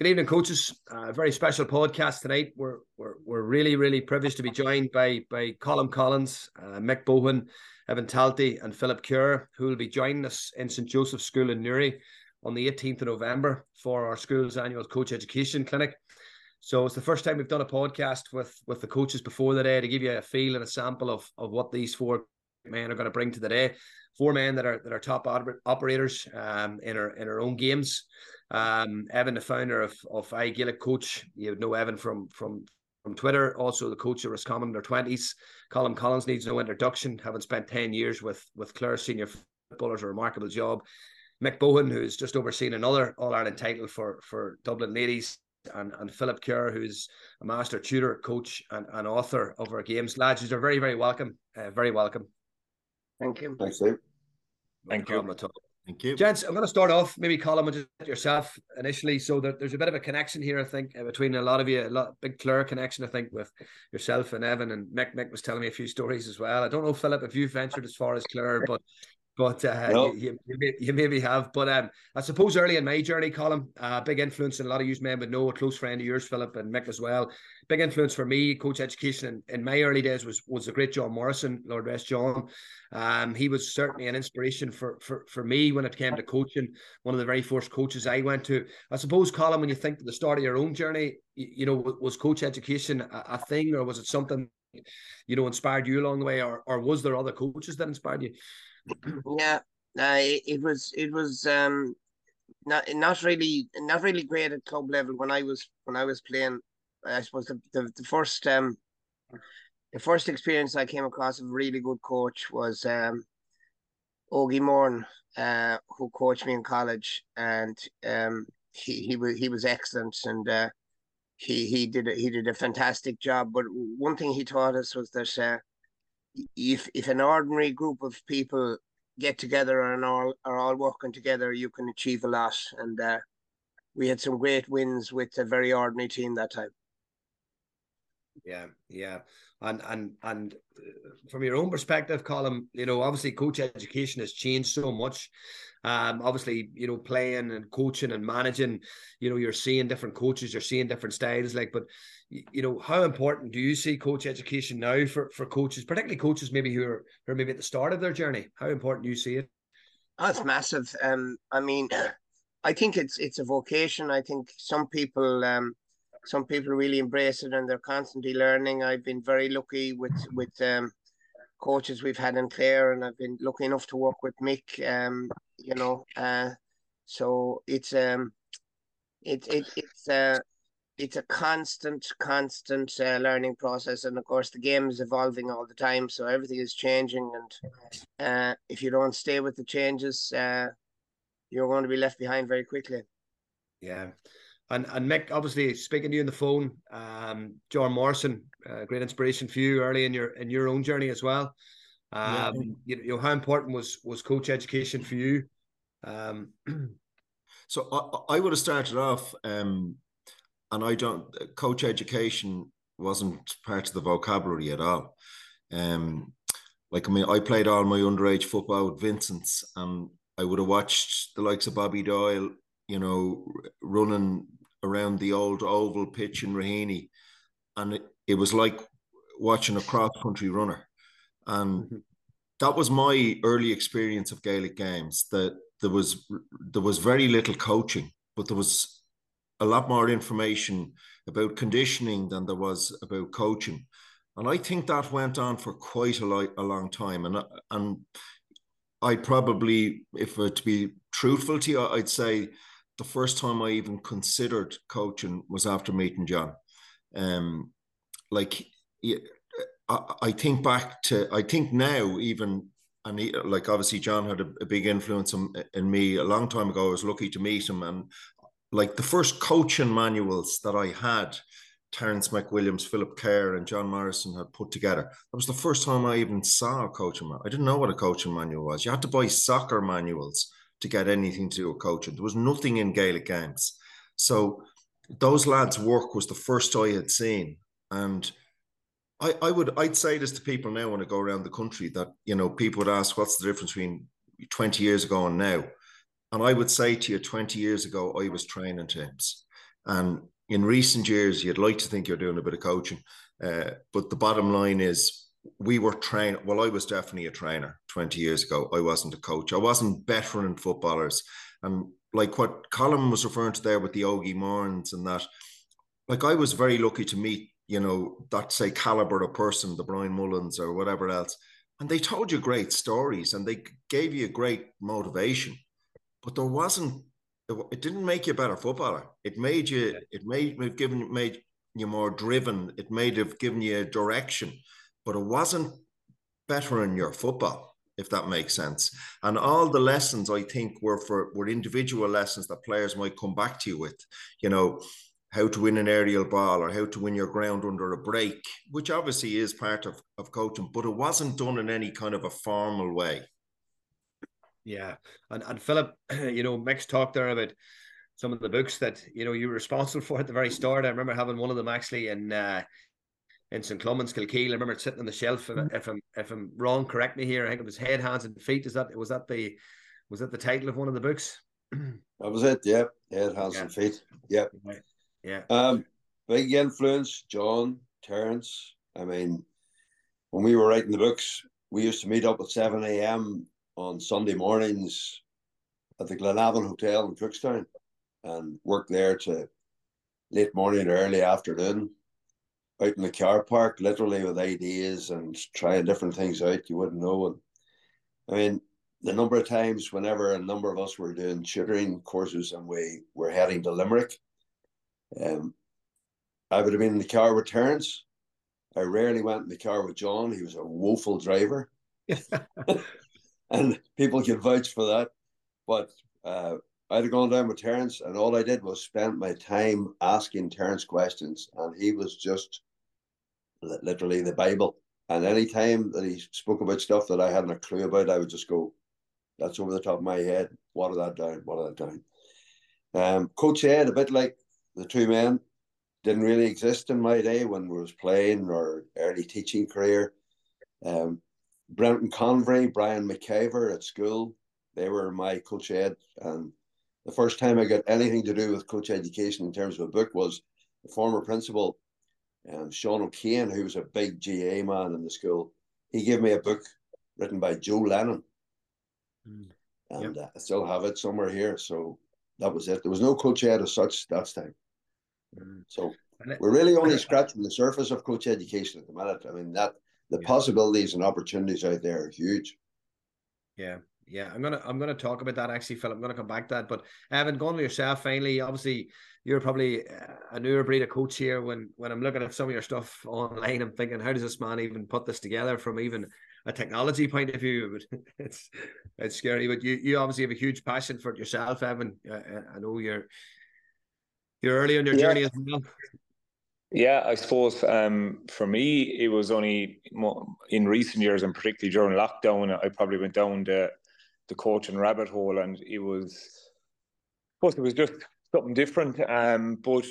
Good evening, coaches. Uh, a very special podcast tonight. We're we're we're really really privileged to be joined by by Colm Collins, uh, Mick Bohan, Evan Talty, and Philip Kerr, who will be joining us in St Joseph's School in Newry on the 18th of November for our school's annual coach education clinic. So it's the first time we've done a podcast with with the coaches before the day to give you a feel and a sample of of what these four men are going to bring to the day. Four men that are that are top operators um, in our in our own games. Um, Evan, the founder of of I Gaelic Coach, you know Evan from from from Twitter, also the coach of Roscommon in their twenties. Colm Collins needs no introduction, having spent ten years with with Clare senior footballers, a remarkable job. Mick Bohan, who's just overseen another All Ireland title for for Dublin ladies, and, and Philip Kerr, who's a master tutor, coach, and, and author of our games. Lads, you're very, very welcome. Uh, very welcome. Thank you. Thanks, Dave. Thank you. Thank you. Gents, I'm going to start off, maybe Colm, with yourself initially. So that there's a bit of a connection here, I think, uh, between a lot of you, a lot big Clare connection, I think, with yourself and Evan and Mick. Mick was telling me a few stories as well. I don't know, Philip, if you've ventured as far as Clare, but but uh, no. you, you, you, you, maybe have. But um, I suppose early in my journey, Colm, uh, big influence, and a lot of you men would know a close friend of yours, Philip and Mick as well. Big influence for me, coach education in, in my early days was was the great John Morrison, Lord rest John. Um, he was certainly an inspiration for for for me when it came to coaching. One of the very first coaches I went to. I suppose, Colm, when you think the start of your own journey, you, you know, was coach education a, a thing, or was it something? You know, inspired you along the way, or or was there other coaches that inspired you? yeah, uh, it, it was it was um not not really not really great at club level when I was when I was playing. I suppose the, the, the first um the first experience I came across of a really good coach was um Ogie Moran, uh, who coached me in college, and um he he was he was excellent and uh, he he did a, he did a fantastic job. But one thing he taught us was that uh, if if an ordinary group of people get together and all are all working together, you can achieve a lot. And uh, we had some great wins with a very ordinary team that time. Yeah, yeah, and and and uh, from your own perspective, Colm, you know, obviously, coach education has changed so much. Um, obviously, you know, playing and coaching and managing, you know, you're seeing different coaches, you're seeing different styles. Like, but you know, how important do you see coach education now for for coaches, particularly coaches maybe who are who are maybe at the start of their journey? How important do you see it? Oh, it's massive. Um, I mean, I think it's it's a vocation. I think some people um some people really embrace it and they're constantly learning. I've been very lucky with with um coaches we've had in Clare, and I've been lucky enough to work with Mick. Um, you know, uh, so it's um, it it it's uh it's a constant, constant uh, learning process, and of course the game is evolving all the time, so everything is changing, and uh, if you don't stay with the changes, uh, you're going to be left behind very quickly. Yeah, and and Mick, obviously speaking to you on the phone, um, John Morrison, uh, great inspiration for you early in your in your own journey as well. Um, yeah. you, you know how important was was coach education for you? Um, so I, I would have started off, um, and I don't coach education wasn't part of the vocabulary at all. Um, like I mean, I played all my underage football with Vincent's, and I would have watched the likes of Bobby Doyle, you know, running around the old oval pitch in Raheny, and it, it was like watching a cross country runner, and mm-hmm. that was my early experience of Gaelic games. That there was there was very little coaching, but there was a lot more information about conditioning than there was about coaching, and I think that went on for quite a, lot, a long time, and and I probably, if to be truthful to you, I'd say the first time I even considered coaching was after meeting John. Um, like, I, I think back to, I think now even, and he, like obviously John had a, a big influence in, in me a long time ago. I was lucky to meet him, and like the first coaching manuals that I had, Terence McWilliams, Philip Kerr, and John Morrison had put together. That was the first time I even saw a coaching manual. I didn't know what a coaching manual was. You had to buy soccer manuals to get anything to do with coaching. There was nothing in Gaelic games. So those lads' work was the first I had seen. And I, I would I'd say this to people now when I go around the country that, you know, people would ask what's the difference between 20 years ago and now. And I would say to you, 20 years ago, I was training teams. And in recent years, you'd like to think you're doing a bit of coaching, uh, but the bottom line is we were trained. Well, I was definitely a trainer 20 years ago. I wasn't a coach. I wasn't veteran footballers. And like what Colm was referring to there with the Ogie Morans and that, like I was very lucky to meet, you know, that say caliber of person, the Brian Mullins or whatever else. And they told you great stories and they gave you a great motivation. But there wasn't it didn't make you a better footballer. It made you, it made, it given, made you more driven. It may have given you a direction but it wasn't better in your football, if that makes sense. And all the lessons I think were for were individual lessons that players might come back to you with, you know, how to win an aerial ball or how to win your ground under a break, which obviously is part of, of coaching, but it wasn't done in any kind of a formal way. Yeah. And and Philip, you know, Mick's talked there about some of the books that you know you were responsible for at the very start. I remember having one of them actually in uh, in St. Clements, Kilkeel. I remember it sitting on the shelf. Mm-hmm. If I'm if I'm wrong, correct me here. I think it was Head, Hands, and Feet. Is that was that the was that the title of one of the books? That was it. Yeah, Head, Hands, yeah. and Feet. Yeah. Yeah. Um, big influence, John Terence. I mean, when we were writing the books, we used to meet up at seven a.m. on Sunday mornings at the Glenavon Hotel in Cookstown and work there to late morning or early afternoon out in the car park, literally with ideas and trying different things out you wouldn't know. And I mean, the number of times whenever a number of us were doing tutoring courses and we were heading to Limerick, um, I would have been in the car with Terence. I rarely went in the car with John. He was a woeful driver. and people can vouch for that. But uh, I'd have gone down with Terence, and all I did was spend my time asking Terence questions, and he was just literally the Bible. And any time that he spoke about stuff that I hadn't a clue about, I would just go, "That's over the top of my head. Water that down. Water that down." Um, Coach Ed, a bit like the two men, didn't really exist in my day when we was playing or early teaching career. Um, Brendan Convery, Brian McIver at school, they were my coach ed. And the first time I got anything to do with coach education in terms of a book was the former principal um, Sean O'Kane, who was a big GA man in the school, he gave me a book written by Joe Lennon. Mm. And yep. uh, I still have it somewhere here. So that was it. There was no coach ed as such that time. Mm. So we're really only scratching the surface of coach education at the minute. I mean, that the yeah. possibilities and opportunities out there are huge. Yeah. Yeah, I'm gonna I'm gonna talk about that actually, Phil. I'm gonna come back to that. But Evan, going to yourself finally, obviously you're probably uh, a newer breed of coach here. When when I'm looking at some of your stuff online, I'm thinking, how does this man even put this together from even a technology point of view? But it's it's scary. But you you obviously have a huge passion for it yourself, Evan. I, I know you're you're early on your yeah. journey as well. Yeah, I suppose um, for me, it was only in recent years, and particularly during lockdown, I probably went down the the coaching rabbit hole, and it was, of course, it was just something different. Um, but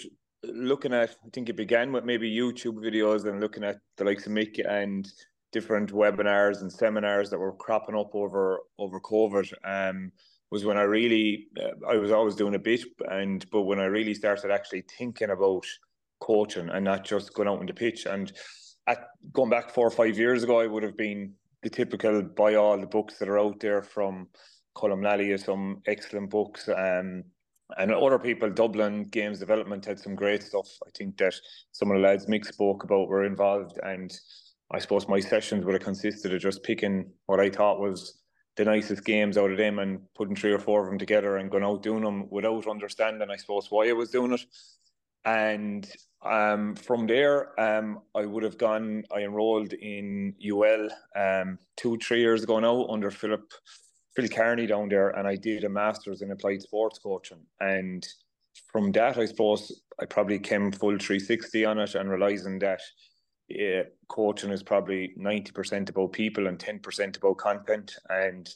looking at, I think it began with maybe YouTube videos and looking at the likes of Mick and different webinars and seminars that were cropping up over over COVID. Um, was when I really, uh, I was always doing a bit, and but when I really started actually thinking about coaching and not just going out on the pitch. And at going back four or five years ago, I would have been the typical buy all the books that are out there from Colm Lally, some excellent books. Um, and other people, Dublin Games Development had some great stuff. I think that some of the lads Mick spoke about were involved, and I suppose my sessions would have consisted of just picking what I thought was the nicest games out of them and putting three or four of them together and going out doing them without understanding, I suppose, why I was doing it. And um, from there, um, I would have gone. I enrolled in UL um, two, three years ago now under Philip Phil Kearney down there, and I did a master's in applied sports coaching. And from that, I suppose I probably came full 360 on it and realizing that coaching is probably 90% about people and 10% about content. And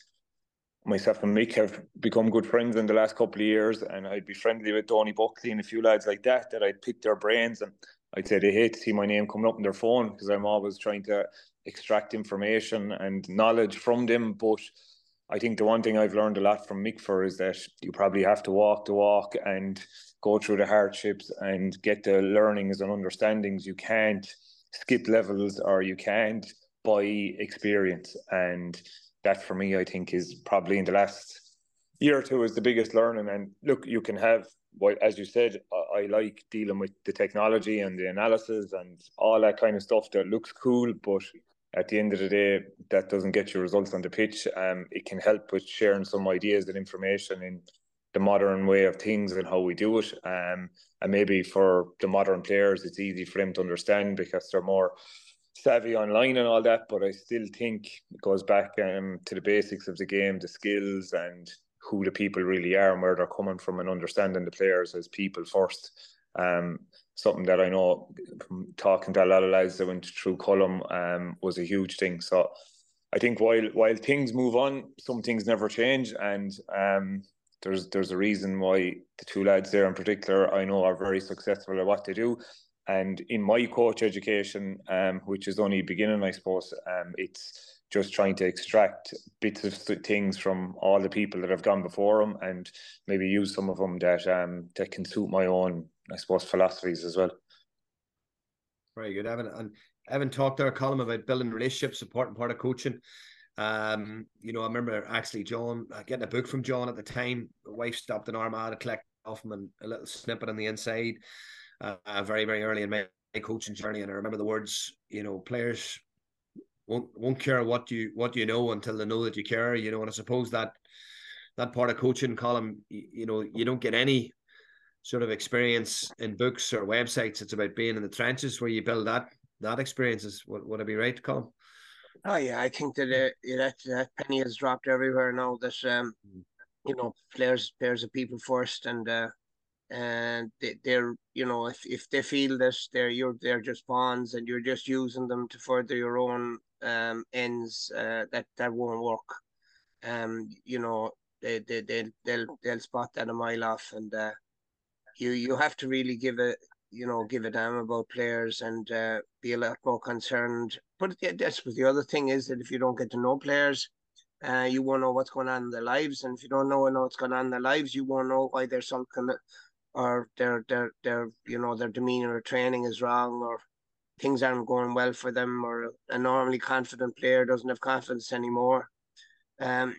myself and Mick have become good friends in the last couple of years, and I'd be friendly with Tony Buckley and a few lads like that. That I'd pick their brains, and I'd say they hate to see my name coming up on their phone because I'm always trying to extract information and knowledge from them. But I think the one thing I've learned a lot from Mick for is that you probably have to walk the walk and go through the hardships and get the learnings and understandings. You can't skip levels or you can't buy experience. And that for me, I think, is probably in the last year or two is the biggest learning. And look, you can have, well, as you said, I, like dealing with the technology and the analysis and all that kind of stuff that looks cool, but at the end of the day, that doesn't get you results on the pitch. Um, it can help with sharing some ideas and information in the modern way of things and how we do it. Um, and maybe for the modern players, it's easy for them to understand because they're more savvy online and all that. But I still think it goes back um, to the basics of the game, the skills and who the people really are and where they're coming from and understanding the players as people first. Um, something that I know from talking to a lot of lads that went through Colm um, was a huge thing. So I think while while things move on, some things never change, and um, there's there's a reason why the two lads there in particular I know are very successful at what they do. And in my coach education, um, which is only beginning, I suppose, um, it's just trying to extract bits of things from all the people that have gone before them, and maybe use some of them that um that can suit my own I suppose, philosophies as well. Very good, Evan. And Evan talked there, Colm about building relationships, important part of coaching. Um, you know, I remember actually John uh, getting a book from John at the time. The wife stopped an Armagh, collect off him and a little snippet on the inside. Uh, very, very early in my coaching journey, and I remember the words. You know, players won't won't care what you what you know until they know that you care. You know, and I suppose that that part of coaching Colm, you, you know, you don't get any sort of experience in books or websites. It's about being in the trenches where you build that that experience. Is would, would I be right, Colm? Oh yeah, I think that uh, that that penny has dropped everywhere now. That um, mm. you know, players players are people first, and uh, and they, they're you know if, if they feel that they're you're they're just bonds and you're just using them to further your own um ends, uh, that that won't work. Um, you know, they they they they'll they'll spot that a mile off, and uh, you you have to really give it you know give a damn about players and uh, be a lot more concerned. But that's what the other thing is that if you don't get to know players, uh, you won't know what's going on in their lives, and if you don't know, know what's going on in their lives, you won't know why they're sulking or their their their you know their demeanor or training is wrong or things aren't going well for them or a normally confident player doesn't have confidence anymore. Um,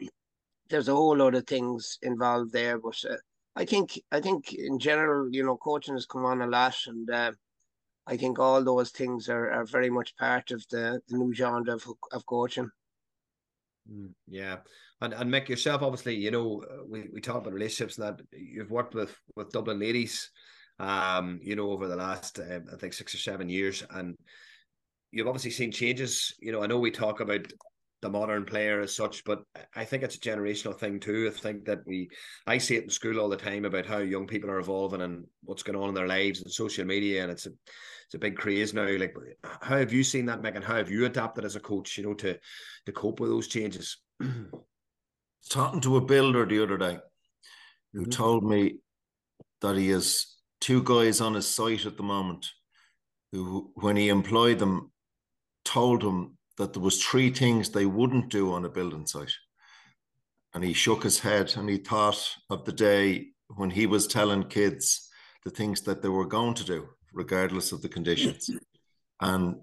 there's a whole lot of things involved there, but uh, I think I think in general, you know, coaching has come on a lot, and uh, I think all those things are, are very much part of the, the new genre of of coaching. Mm, yeah, and and Mick yourself, obviously, you know, we, we talk about relationships that you've worked with with Dublin ladies, um, you know, over the last uh, I think six or seven years, and you've obviously seen changes. You know, I know we talk about the modern player as such, but I think it's a generational thing too. I think that we, I see it in school all the time about how young people are evolving and what's going on in their lives and social media, and it's a, it's a big craze now. Like, how have you seen that, Megan? How have you adapted as a coach, you know, to to cope with those changes? Talking to a builder the other day, who mm-hmm. told me that he has two guys on his site at the moment, who, when he employed them, told him that there was three things they wouldn't do on a building site. And he shook his head and he thought of the day when he was telling kids the things that they were going to do, regardless of the conditions. And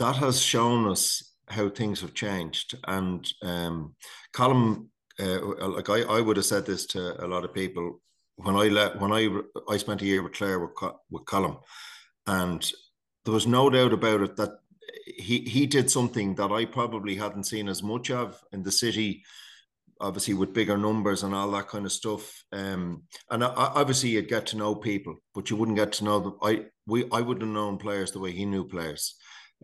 that has shown us how things have changed. And um, Colm, uh, like I, I would have said this to a lot of people when I let when I I spent a year with Clare with with Colm, and there was no doubt about it that he he did something that I probably hadn't seen as much of in the city, obviously with bigger numbers and all that kind of stuff. Um, and I, obviously you'd get to know people, but you wouldn't get to know them. I we I wouldn't have known players the way he knew players,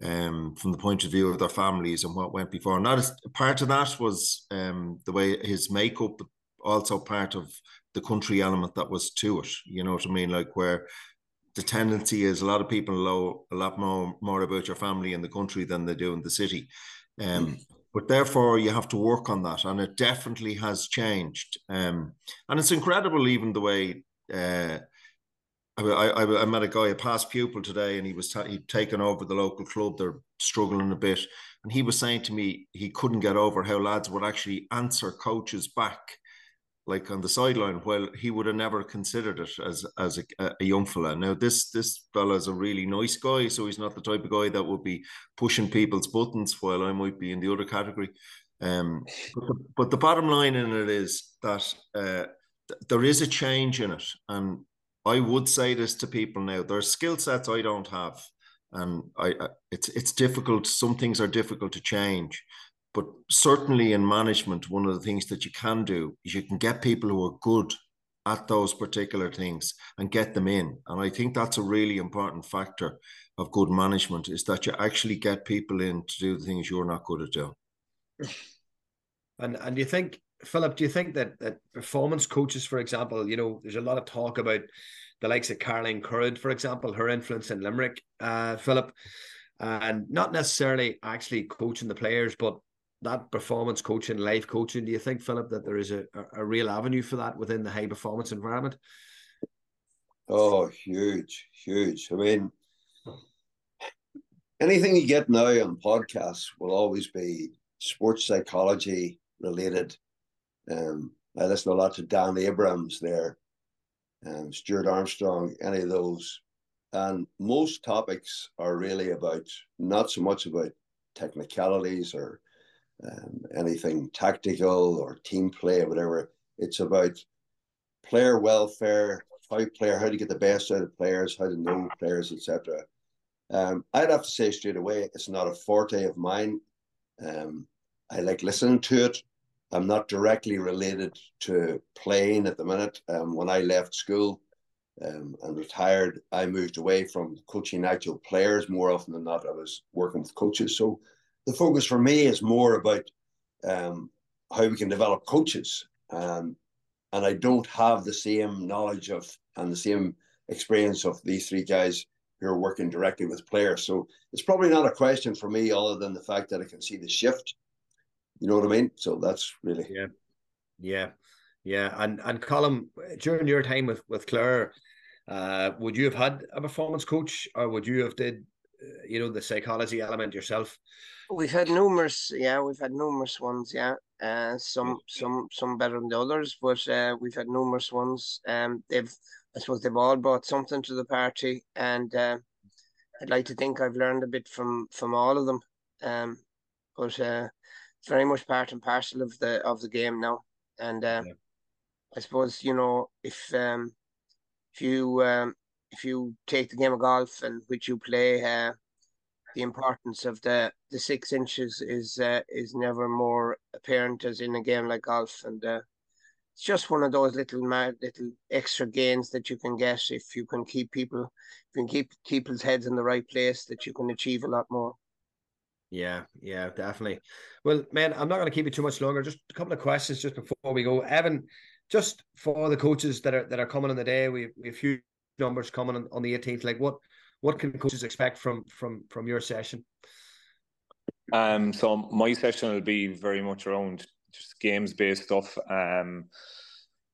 um, from the point of view of their families and what went before. And that is part of that was um the way his makeup, also part of the country element that was to it. You know what I mean? Like where the tendency is a lot of people know a lot more more about your family in the country than they do in the city. Um, mm. But therefore, you have to work on that, and it definitely has changed. Um, and it's incredible, even the way uh, I, I, I met a guy, a past pupil today, and he was ta- he'd taken over the local club. They're struggling a bit, and he was saying to me he couldn't get over how lads would actually answer coaches back, like on the sideline. Well, he would have never considered it as as a, a young fella. Now this this is a really nice guy, so he's not the type of guy that would be pushing people's buttons. While I might be in the other category. Um, but, the, but the bottom line in it is that uh, th- there is a change in it, and I would say this to people now. There are skill sets I don't have, and I, I it's it's difficult. Some things are difficult to change, but certainly in management, one of the things that you can do is you can get people who are good at those particular things and get them in. And I think that's a really important factor of good management is that you actually get people in to do the things you're not good at doing. And and you think Philip, do you think that that performance coaches, for example, you know, there's a lot of talk about the likes of Caroline Currid, for example, her influence in Limerick, uh, Philip, and not necessarily actually coaching the players, but that performance coaching, life coaching. Do you think, Philip, that there is a, a real avenue for that within the high performance environment? Oh, huge, huge. I mean, anything you get now on podcasts will always be sports psychology related um, I listen a lot to Dan Abrahams there, um, Stuart Armstrong, any of those. And most topics are really about not so much about technicalities or um, anything tactical or team play or whatever. It's about player welfare, how player, how to get the best out of players, how to know players, etc. Um, I'd have to say straight away, it's not a forte of mine. Um, I like listening to it. I'm not directly related to playing at the minute. Um, when I left school um, and retired, I moved away from coaching actual players. More often than not, I was working with coaches. So the focus for me is more about um, how we can develop coaches. Um, and I don't have the same knowledge of and the same experience of these three guys who are working directly with players. So it's probably not a question for me, other than the fact that I can see the shift you know what I mean? So that's really yeah, yeah, yeah. And and Colm, during your time with with Clare, uh, would you have had a performance coach, or would you have did uh, you know the psychology element yourself? We've had numerous, yeah, we've had numerous ones, yeah. Uh, some some some better than the others, but uh, we've had numerous ones. Um, they've, I suppose, they've all brought something to the party, and uh, I'd like to think I've learned a bit from from all of them. Um, but uh, it's very much part and parcel of the of the game now. And uh, yeah. I suppose you know if um, if you um, if you take the game of golf and which you play, uh, the importance of the the six inches is uh, is never more apparent as in a game like golf, and uh, it's just one of those little little extra gains that you can get if you can keep people, if you can keep people's heads in the right place, that you can achieve a lot more. Yeah, yeah, definitely. Well, man, I'm not going to keep you too much longer. Just a couple of questions just before we go. Evan, just for the coaches that are that are coming in the day, we, we have few numbers coming on, on the 18th. Like, what what can coaches expect from from from your session? Um, so my session will be very much around just games based stuff. Um,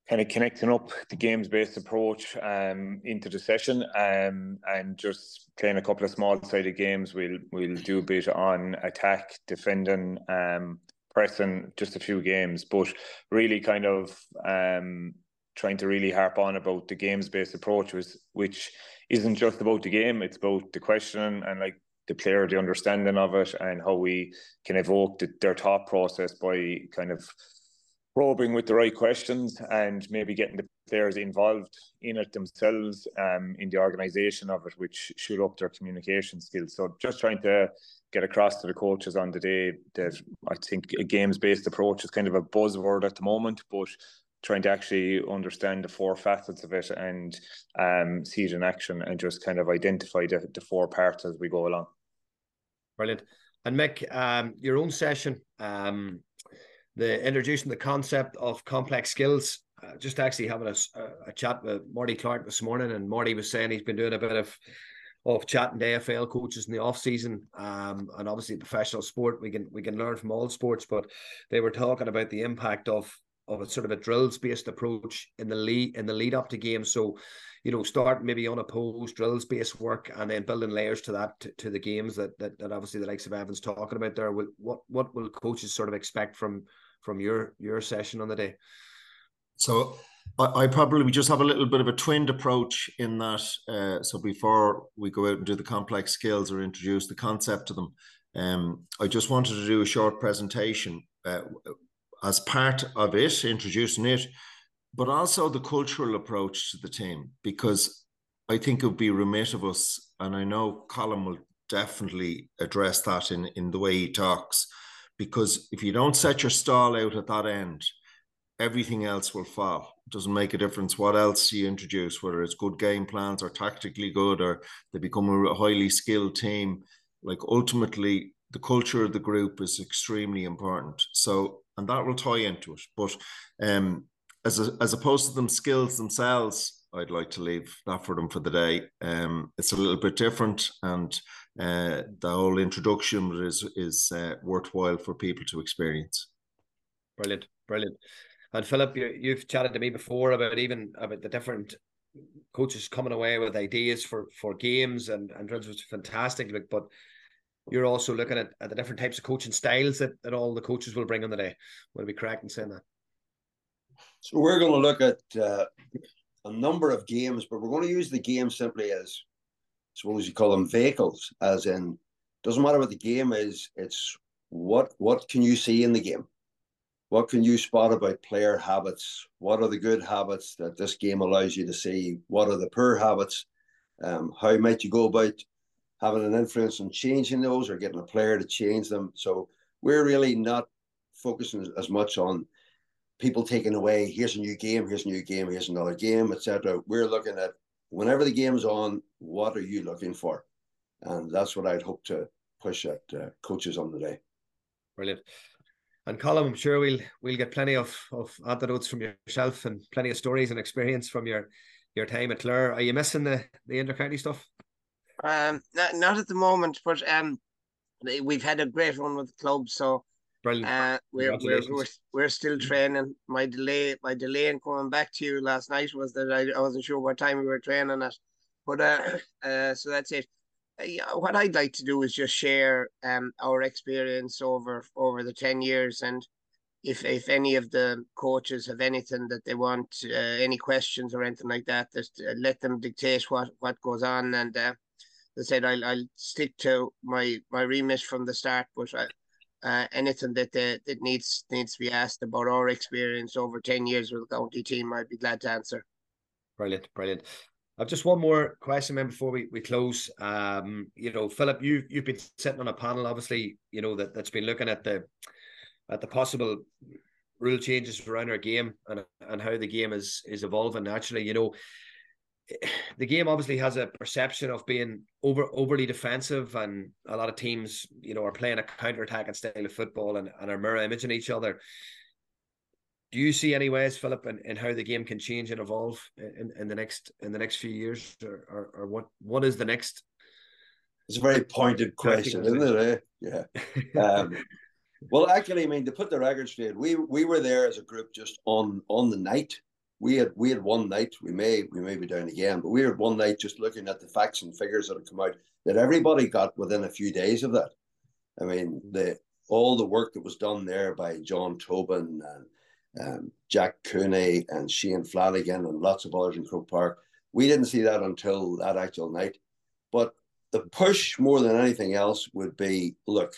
kind of connecting up the games based approach um, into the session um, and just playing a couple of small sided games. We'll we'll do a bit on attack, defending, um, pressing, just a few games, but really kind of um, trying to really harp on about the games based approach, was, which isn't just about the game, it's about the question and like the player, the understanding of it, and how we can evoke the, their thought process by kind of probing with the right questions and maybe getting the players involved in it themselves um, in the organisation of it, which should up their communication skills. So just trying to get across to the coaches on the day that I think a games based approach is kind of a buzzword at the moment, but trying to actually understand the four facets of it and um, see it in action and just kind of identify the, the four parts as we go along. Brilliant. And Mick, um, your own session, um, the introducing the concept of complex skills. Uh, just actually having a, a, chat with Marty Clarke this morning, and Marty was saying he's been doing a bit of of chatting to AFL coaches in the off season, um, and obviously professional sport. We can we can learn from all sports, but they were talking about the impact of of a sort of a drills based approach in the lead in the lead up to games. So, you know, start maybe unopposed drills based work and then building layers to that to, to the games that, that that obviously the likes of Evans talking about there. Will what what will coaches sort of expect from from your your session on the day? So I, I probably just have a little bit of a twinned approach in that. Uh, so before we go out and do the complex skills or introduce the concept to them, um, I just wanted to do a short presentation uh, as part of it, introducing it, but also the cultural approach to the team, because I think it would be remiss of us, and I know Colm will definitely address that in, in the way he talks, because if you don't set your stall out at that end, everything else will fall. It doesn't make a difference what else you introduce, whether it's good game plans or tactically good, or they become a highly skilled team. Like ultimately, the culture of the group is extremely important. So, and that will tie into it. But um, as a, as opposed to them skills themselves, I'd like to leave that for them for the day. Um, it's a little bit different, and uh, the whole introduction is is uh, worthwhile for people to experience. Brilliant, brilliant. And Philip, you, you've chatted to me before about even about the different coaches coming away with ideas for for games and and is fantastic. But you're also looking at, at the different types of coaching styles that, that all the coaches will bring on the day. Would be correct in saying that? So we're going to look at uh, a number of games, but we're going to use the game simply as, I suppose you call them vehicles, as in doesn't matter what the game is. It's what what can you see in the game? What can you spot about player habits? What are the good habits that this game allows you to see? What are the poor habits? Um, how might you go about having an influence on changing those or getting a player to change them. So we're really not focusing as much on people taking away here's a new game, here's a new game, here's another game, etc. We're looking at whenever the game's on, what are you looking for? And that's what I'd hope to push at uh, coaches on the day. Brilliant. And Colm, I'm sure we'll we'll get plenty of, of anecdotes from yourself and plenty of stories and experience from your your time at Clare. Are you missing the the intercounty stuff? Um, not, not at the moment, but um, we've had a great run with the club, so Brilliant. Uh, we're, we're, we're we're still training. My delay, my delay in coming back to you last night was that I, I wasn't sure what time we were training at, but uh, uh, so that's it. Uh, what I'd like to do is just share um our experience over over the ten years, and if if any of the coaches have anything that they want, uh, any questions or anything like that, just uh, let them dictate what what goes on, and uh, I said I'll, I'll stick to my my remit from the start, but I, uh, anything that uh, that needs needs to be asked about our experience over ten years with the county team, I'd be glad to answer. Brilliant, brilliant. I've just one more question, man, before we, we close. Um, you know, Philip, you you've been sitting on a panel, obviously, you know, that, that's been looking at the at the possible rule changes around our game and and how the game is is evolving naturally. You know, the game obviously has a perception of being over overly defensive, and a lot of teams, you know, are playing a counter attacking style of football and, and are mirror imaging each other. Do you see any ways, Philip, in, in how the game can change and evolve in, in the next in the next few years, or, or, or what what is the next? It's a very pointed question, isn't it? Eh? Yeah. Um, well, actually, I mean, to put the record straight, we we were there as a group just on on the night we had we had one night. We may we may be down again, but we had one night just looking at the facts and figures that had come out that everybody got within a few days of that. I mean, the all the work that was done there by John Tobin and um, Jack Cooney and Shane Flanagan and lots of others in Croke Park. We didn't see that until that actual night. But the push more than anything else would be look,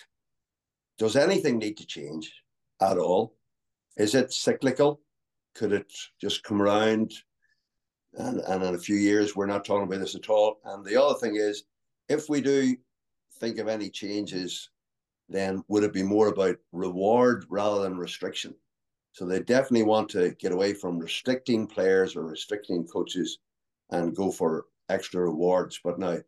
does anything need to change at all? Is it cyclical? Could it just come around? And, and in a few years, we're not talking about this at all. And the other thing is, if we do think of any changes, then would it be more about reward rather than restriction? So they definitely want to get away from restricting players or restricting coaches and go for extra rewards. But now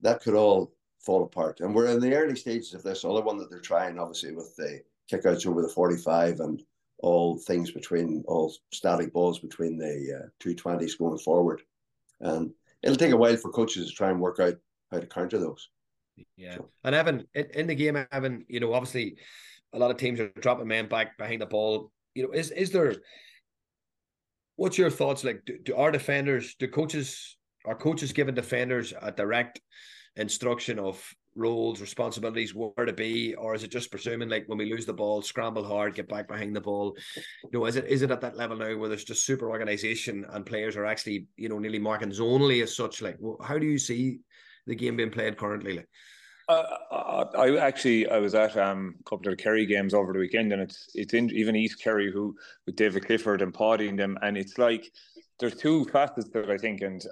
that could all fall apart. And we're in the early stages of this other one that they're trying, obviously, with the kickouts over the 45 and all things between all static balls between the uh, two twenties going forward, and it'll take a while for coaches to try and work out how to counter those. Yeah, so. and Evan in, in the game, Evan, you know, obviously, a lot of teams are dropping men back behind the ball. you know, is is there? What's your thoughts? Like, do, do our defenders, do coaches, are coaches giving defenders a direct instruction of roles, responsibilities, where to be, or is it just presuming like when we lose the ball, scramble hard, get back behind the ball? You know, is it is it at that level now where there's just super organization and players are actually you know nearly marking zonally as such? Like, how do you see the game being played currently? Like? Uh, I actually I was at um, a couple of the Kerry games over the weekend, and it's it's in even East Kerry who with David Clifford embodying them, and it's like there's two facets that I think, and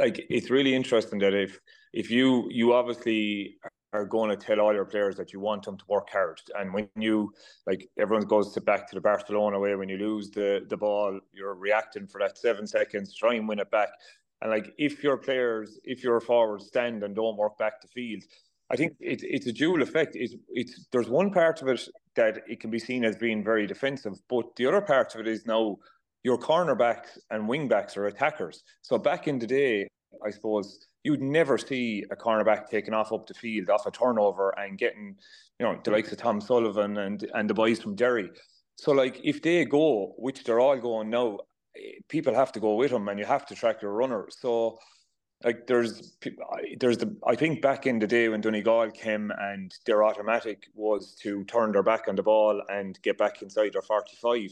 like it's really interesting that if if you you obviously are going to tell all your players that you want them to work hard, and when you like everyone goes to back to the Barcelona way when you lose the the ball, you're reacting for that seven seconds, try and win it back, and like if your players, if your forwards stand and don't work back the field. I think it's it's a dual effect. It's it's there's one part of it that it can be seen as being very defensive, but the other part of it is now your cornerbacks and wingbacks are attackers. So back in the day, I suppose you'd never see a cornerback taking off up the field off a turnover and getting, you know, the likes of Tom Sullivan and and the boys from Derry. So like if they go, which they're all going now, eh, people have to go with them and you have to track your runner. So like there's there's the I think back in the day when Donegal came and their automatic was to turn their back on the ball and get back inside their 45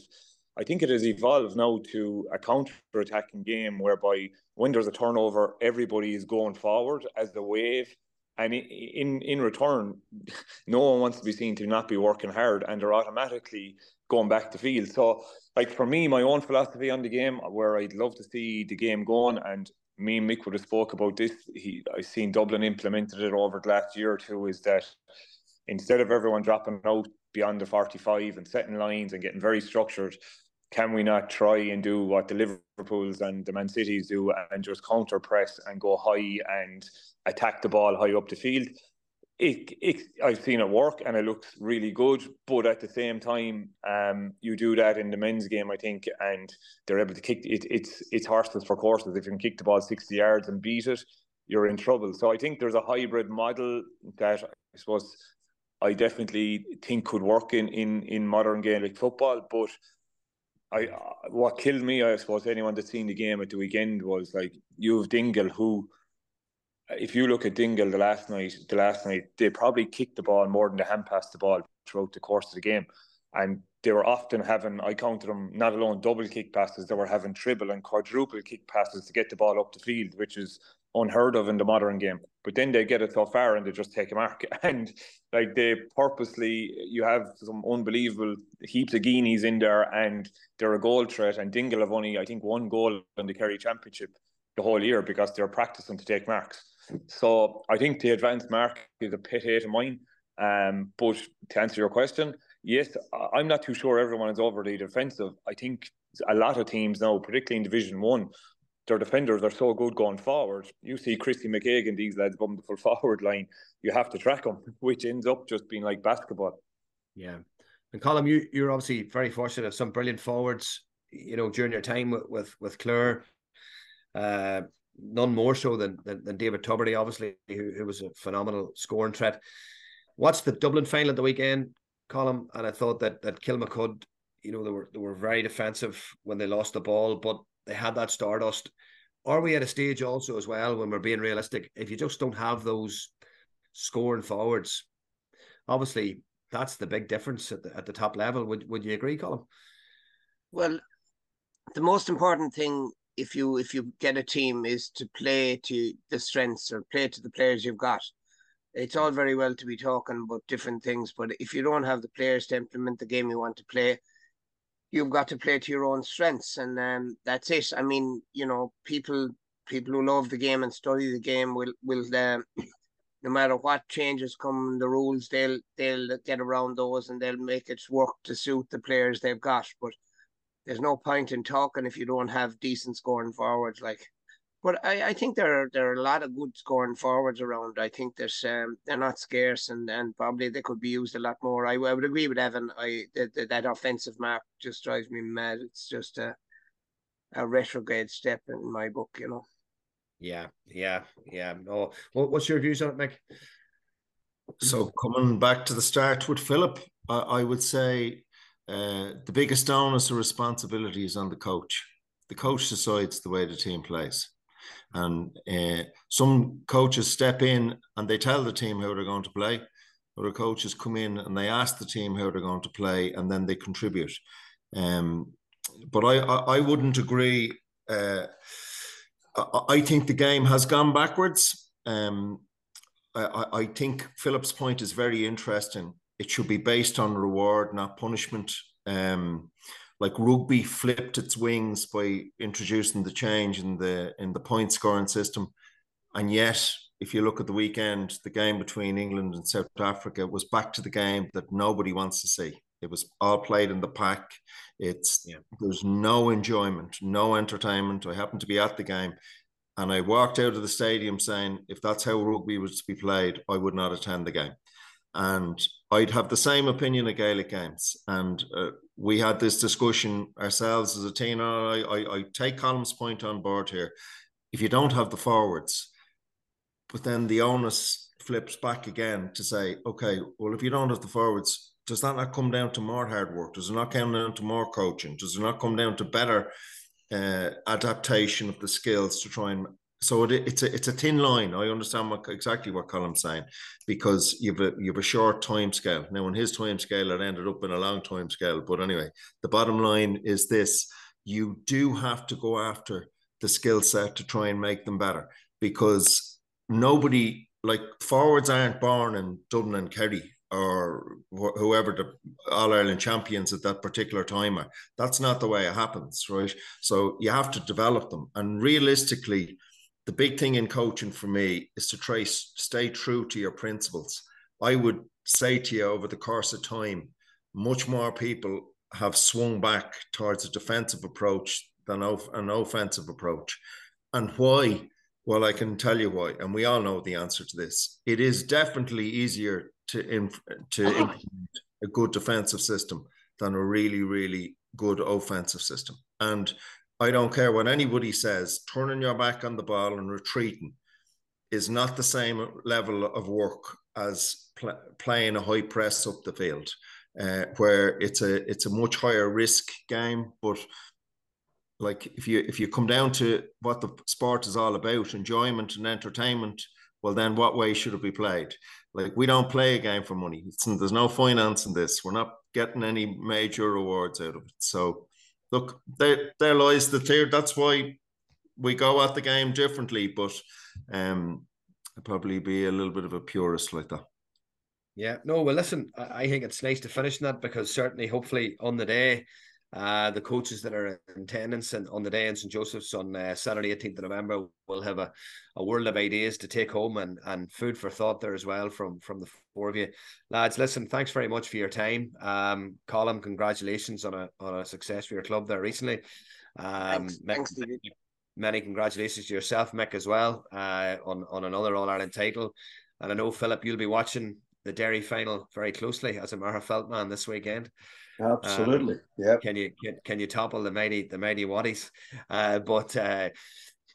I think it has evolved now to a counter-attacking game whereby when there's a turnover, everybody is going forward as the wave, and in in return, no one wants to be seen to not be working hard, and they're automatically going back to field. So, like for me, my own philosophy on the game, where I'd love to see the game going, and me and Mick would have spoke about this. He, I've seen Dublin implemented it over the last year or two. Is that instead of everyone dropping out beyond the 45 and setting lines and getting very structured, can we not try and do what the Liverpools and the Man Cities do and just counter press and go high and attack the ball high up the field? It, it, I've seen it work and it looks really good, but at the same time, um, you do that in the men's game, I think, and they're able to kick it. It's it's horses for courses. If you can kick the ball sixty yards and beat it, you're in trouble. So I think there's a hybrid model that I suppose I definitely think could work in in in modern Gaelic football, but I uh, what killed me, I suppose, anyone that's seen the game at the weekend was like you have Dingle, who, if you look at Dingle the last night, the last night they probably kicked the ball more than they hand passed the ball throughout the course of the game, and they were often having I counted them not alone double kick passes, they were having triple and quadruple kick passes to get the ball up the field, which is unheard of in the modern game. But then they get it so far and they just take a mark. And like they purposely, you have some unbelievable heaps of guineas in there and they're a goal threat. And Dingle have only, I think, one goal in the Kerry Championship the whole year because they're practicing to take marks. So I think the advanced mark is a pet hate of mine. Um, but to answer your question, yes, I'm not too sure everyone is overly defensive. I think a lot of teams now, particularly in Division One, their defenders are so good going forward. You see Christy McKagan, these lads bum the full forward line. You have to track them, which ends up just being like basketball. Yeah. And Colm, you you're obviously very fortunate of some brilliant forwards, you know, during your time with with, with Clare. Uh, none more so than, than, than David Tubridy, obviously, who, who was a phenomenal scoring threat. What's the Dublin final at the weekend, Colm? And I thought that that Kilmacud, you know, they were they were very defensive when they lost the ball, but they had that stardust. Are we at a stage also as well when we're being realistic? If you just don't have those scoring forwards, obviously that's the big difference at the, at the top level. Would would you agree, Colm? Well, the most important thing if you if you get a team is to play to the strengths or play to the players you've got. It's all very well to be talking about different things, but if you don't have the players to implement the game you want to play, you've got to play to your own strengths, and um, that's it. I mean, you know, people people who love the game and study the game will will um, no matter what changes come in the rules, they'll they'll get around those and they'll make it work to suit the players they've got. But there's no point in talking if you don't have decent scoring forwards. Like but I, I think there are there are a lot of good scoring forwards around. I think there's um, they're not scarce and, and probably they could be used a lot more. I, I would agree with Evan. I that that offensive mark just drives me mad. It's just a a retrograde step in my book, you know. Yeah, yeah, yeah. No, what, what's your views on it, Mick? So coming back to the start with Philip, I, I would say uh, the biggest onus of responsibility is on the coach. The coach decides the way the team plays. And uh, some coaches step in and they tell the team how they're going to play. Other coaches come in and they ask the team how they're going to play, and then they contribute. Um, but I, I, I wouldn't agree. Uh, I, I think the game has gone backwards. Um, I, I think Philip's point is very interesting. It should be based on reward, not punishment. Um, like rugby flipped its wings by introducing the change in the in the point scoring system, and yet if you look at the weekend, the game between England and South Africa was back to the game that nobody wants to see. It was all played in the pack. It's yeah. there's no enjoyment, no entertainment. I happened to be at the game, and I walked out of the stadium saying, if that's how rugby was to be played, I would not attend the game. And I'd have the same opinion of Gaelic games. And uh, we had this discussion ourselves as a team. I, I, I take Colm's point on board here. If you don't have the forwards, but then the onus flips back again to say, okay, well, if you don't have the forwards, does that not come down to more hard work? Does it not come down to more coaching? Does it not come down to better uh, adaptation of the skills to try and so it, it's a it's a thin line. I understand what, exactly what Colm's saying because you've a you've a short time scale. Now, in his time scale, it ended up in a long time scale. But anyway, the bottom line is this: you do have to go after the skill set to try and make them better because nobody like forwards aren't born in Dublin and Kerry or wh- whoever the All Ireland champions at that particular time are. That's not the way it happens, right? So you have to develop them. And realistically, the big thing in coaching for me is to try stay true to your principles. I would say to you over the course of time, much more people have swung back towards a defensive approach than an offensive approach. And why? Well, I can tell you why, and we all know the answer to this. It is definitely easier to inf- to uh-huh. implement a good defensive system than a really, really good offensive system. And I don't care what anybody says, turning your back on the ball and retreating is not the same level of work as pl- playing a high press up the field, uh, where it's a it's a much higher risk game. But like if you if you come down to what the sport is all about, enjoyment and entertainment, well then what way should it be played? Like we don't play a game for money. It's, there's no finance in this. We're not getting any major rewards out of it. So look, there there lies the theory. That's why we go at the game differently. But um, I'd probably be a little bit of a purist like that. Yeah, no, well, listen, I think it's nice to finish that because certainly, hopefully, on the day, uh, the coaches that are in attendance and on the day in St Joseph's on uh, Saturday, 18th of November, will have a, a world of ideas to take home and, and food for thought there as well from from the four of you, lads. Listen, thanks very much for your time. Um, Colm, congratulations on a on a success for your club there recently. Um, thanks, thanks many, many congratulations to yourself, Mick, as well, uh, on on another All Ireland title. And I know Phillip, you'll be watching the Derry final very closely as a Mara man this weekend. Absolutely. Um, yeah. Can you can, can you topple the mighty the mighty Waddies? Uh, but uh,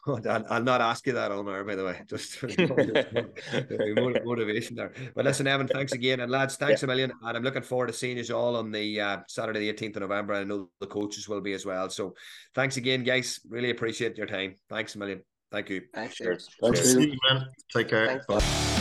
I'll, I'll, not ask you that, Omar, by the way, just motivation there. But listen, Evan, thanks again. And lads, thanks yeah. a million. And I'm looking forward to seeing you all on the uh, Saturday, the 18th of November. I know the coaches will be as well. So thanks again, guys. Really appreciate your time. Thanks a million. Thank you. Thanks, Cheers. Thanks, Cheers. man. Take care. Thanks. Bye.